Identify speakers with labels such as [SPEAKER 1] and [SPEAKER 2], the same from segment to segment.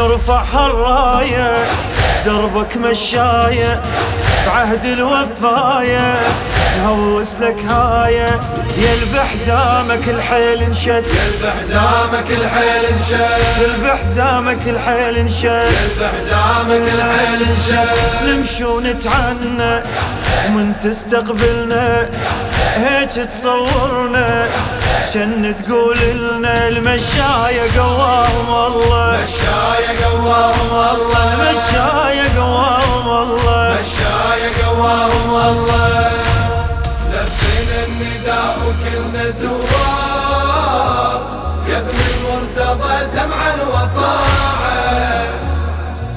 [SPEAKER 1] نرفع الراية. دربك مشاية بعهد الوفاية نهوس لك هاية. يلب حزامك الحيل انشد.
[SPEAKER 2] يلب حزامك الحيل انشد.
[SPEAKER 1] يلب حزامك الحيل انشد.
[SPEAKER 2] يلب حزامك الحيل انشد.
[SPEAKER 1] نمشي ونتعنى ومن تستقبلنا هيك تصورنا. كأن تقول لنا المشاية قواهم الله.
[SPEAKER 2] مشاية قواهم الله.
[SPEAKER 1] مشاية قواهم الله.
[SPEAKER 2] مشاية قواهم الله. لفينا النداء وكلنا زوار. يا ابن المرتضى سمعا وطاعة.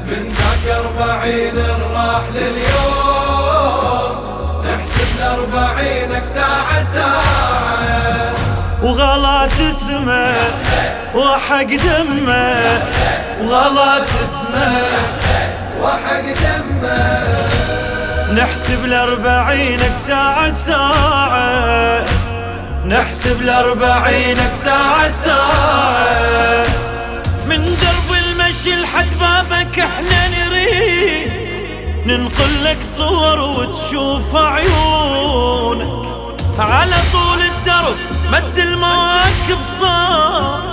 [SPEAKER 2] من ذاك أربعين راح لليوم. نحسب الأربعينك ساعة ساعة.
[SPEAKER 1] وغلط اسمه وحق دمه. وغلط اسمه
[SPEAKER 2] وحق دمه
[SPEAKER 1] نحسب الأربعينك ساعة ساعة نحسب الأربعينك ساعة ساعة من درب المشي لحد بابك إحنا نريد. ننقل لك صور وتشوف عيونك على طول الدرب مد المواكب صار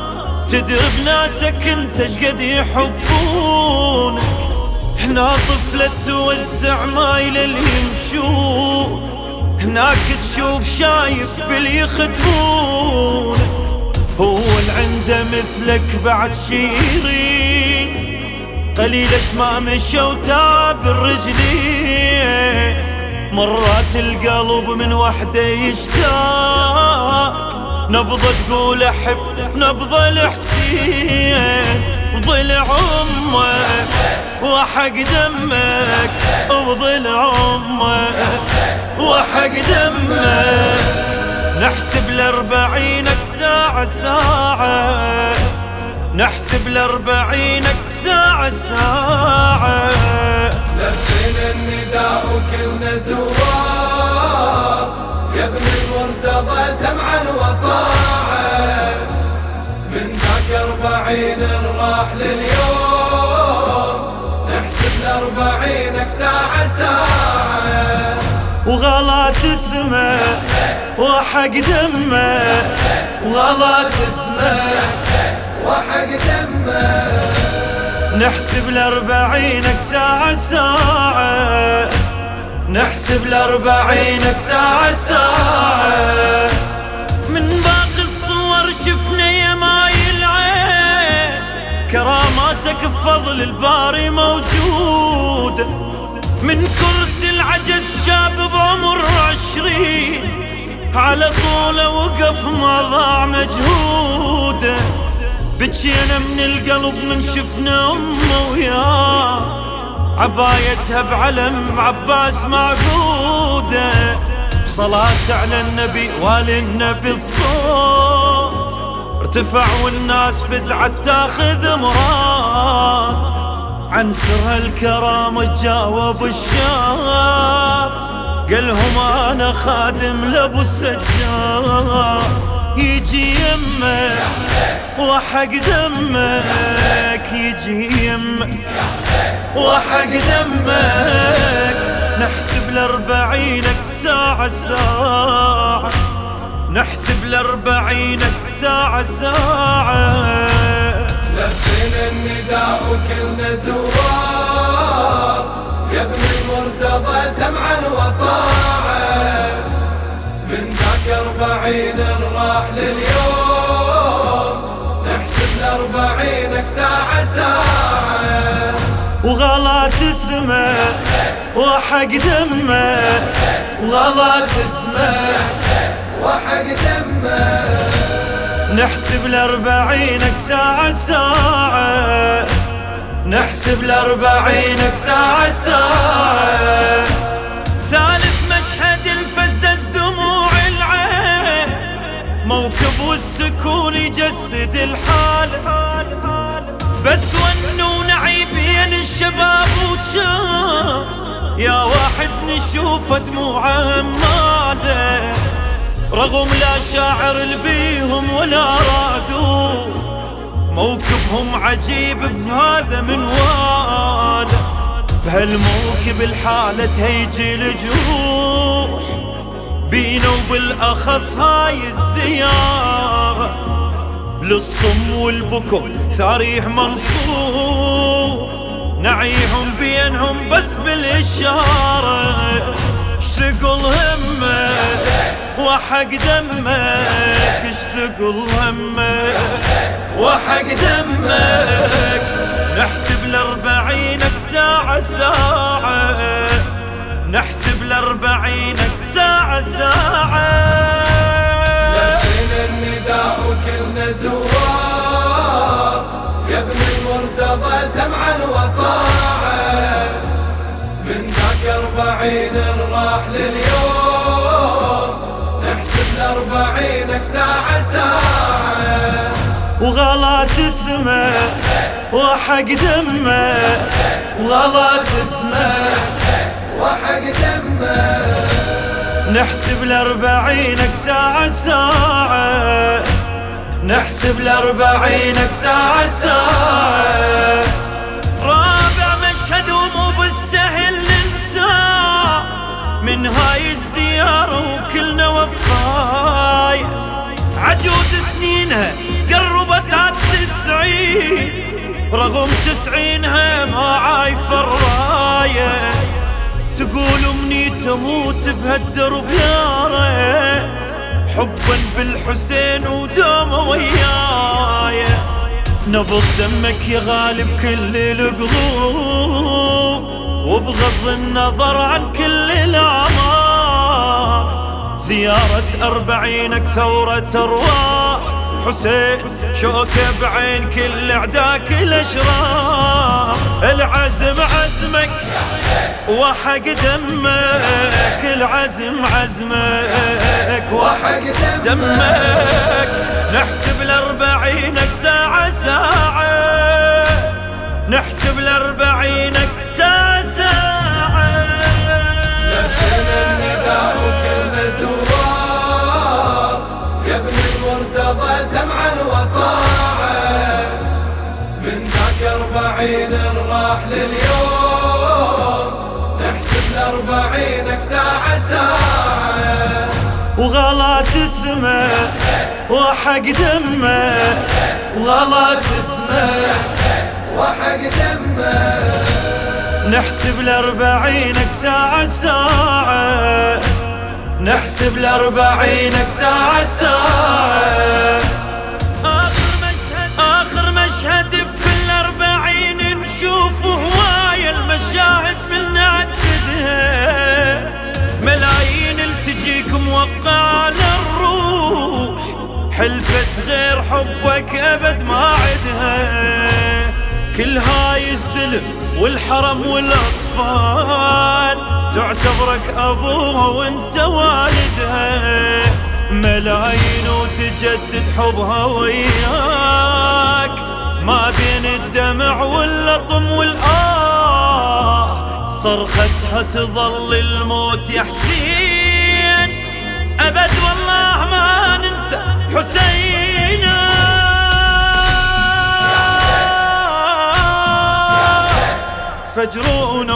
[SPEAKER 1] تدري بناسك انت شقد يحبونك هنا طفلة توزع مايل اللي يمشون هناك تشوف شايف باللي يخدمونك هو اللي عنده مثلك بعد شيرين. قليلش ما مشى وتاب الرجلين. مرات القلب من وحده يشتاق. نبضة تقول أحب نبضة الحسين. ضلع أمك وحق دمك وضلع أمك وحق دمك. نحسب الاربعينك ساعة ساعة. نحسب الاربعينك ساعة ساعة.
[SPEAKER 2] لفينا النداء وكلنا زوار. يا ابن المرتضى سمعا وطاعة. راح لليوم نحسب الأربعينك ساعة ساعة.
[SPEAKER 1] وغلط اسمه وحق دمه. وغلط اسمه
[SPEAKER 2] وحق دمه.
[SPEAKER 1] نحسب الأربعينك ساعة ساعة. نحسب الأربعينك ساعة ساعة. من باقي الصور شفنا يا كراماتك بفضل الباري موجودة من كرسي العجز شاب بعمر عشرين على طوله وقف ما ضاع مجهوده بجينا من القلب من شفنا أمه وياه. عبايتها بعلم عباس معقوده بصلاة على النبي والي النبي الصوت. ارتفع والناس فزعت تاخذ مراد. عن سر الكرامة جاوب الشاب. قالهم أنا خادم لأبو السجاد. يجي يمك وحق دمك يجي يمك وحق دمك. نحسب الأربعينك ساعة ساعة. نحسب الأربعينك ساعة ساعة.
[SPEAKER 2] لفينا النداء وكلنا زوار. يا ابن المرتضى سمعا وطاعة. من ذاك أربعين راح لليوم. نحسب الأربعينك ساعة ساعة.
[SPEAKER 1] وغلط اسمه وحق دمه. وغلط اسمه
[SPEAKER 2] وحق دمه
[SPEAKER 1] نحسب الأربعينك ساعة ساعة. نحسب الأربعينك ساعة ساعة. ثالث مشهد الفزز دموع العين. موكب والسكون يجسد الحال. بس ونو نعي بين الشباب وجان. يا واحد نشوف دموعه ماله. رغم لا شاعر البيهم ولا رادوا موكبهم عجيب بهذا منواله بهالموكب الحالة تهيجي الجروح بينا وبالأخص هاي الزيارة للصم والبكم ثاريح منصور نعيهم بينهم بس بالإشارة. اشتقل همه وحق دمك اشتقل همه وحق دمك نحسب الأربعينك ساعة ساعة. نحسب الأربعينك ساعة ساعة.
[SPEAKER 2] لبينا النداء وكلنا زوار. يا ابن المرتضى سمعا وطاعة من ذاك أربعين راح لليوم. نحسب الأربعينك ساعة ساعة.
[SPEAKER 1] وغلط اسمه وحق دمه. وغلط اسمه
[SPEAKER 2] وحق دمه.
[SPEAKER 1] نحسب الأربعينك ساعة ساعة. نحسب الأربعينك ساعة ساعة. سنينها قربت عالتسعين رغم تسعينها ما عايفة الراية. تقول أمني تموت بهالدرب يا ريت. حبا بالحسين ودومه وياي. نبض دمك يا غالب كل القلوب. وبغض النظر عن كل الأعمار. زيارة أربعينك ثورة أرواح. حسين شوكة بعين كل أعداك الأشرار العزم عزمك وحق دمك. العزم عزمك
[SPEAKER 2] وحق دمك.
[SPEAKER 1] نحسب الأربعينك ساعة ساعة. نحسب الأربعينك ساعة
[SPEAKER 2] أربعين راح لليوم نحسب الأربعينك ساعة ساعة.
[SPEAKER 1] وغلط اسمه وحق دمه. وغلط اسمه
[SPEAKER 2] وحق دمه.
[SPEAKER 1] نحسب الأربعينك ساعة ساعة. نحسب الأربعينك ساعة ساعة. هواية المشاهد منا عددها ملايين التجيك موقعة للروح. حلفت غير حبك أبد ما عدها. كل هاي الزلم والحرم والأطفال تعتبرك أبوها وأنت والدها. ملايين وتجدد حبها وياك. ما بين الدمع واللطم والآه صرختها تظل الموت يا حسين. أبد والله ما ننسى حسينا. فجرونا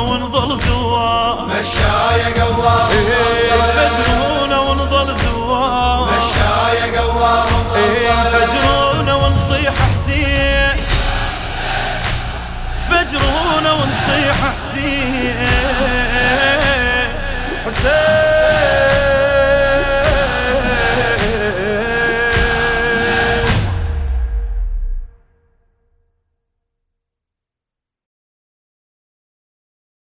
[SPEAKER 1] فجرونا ونصيح حسين. حسين.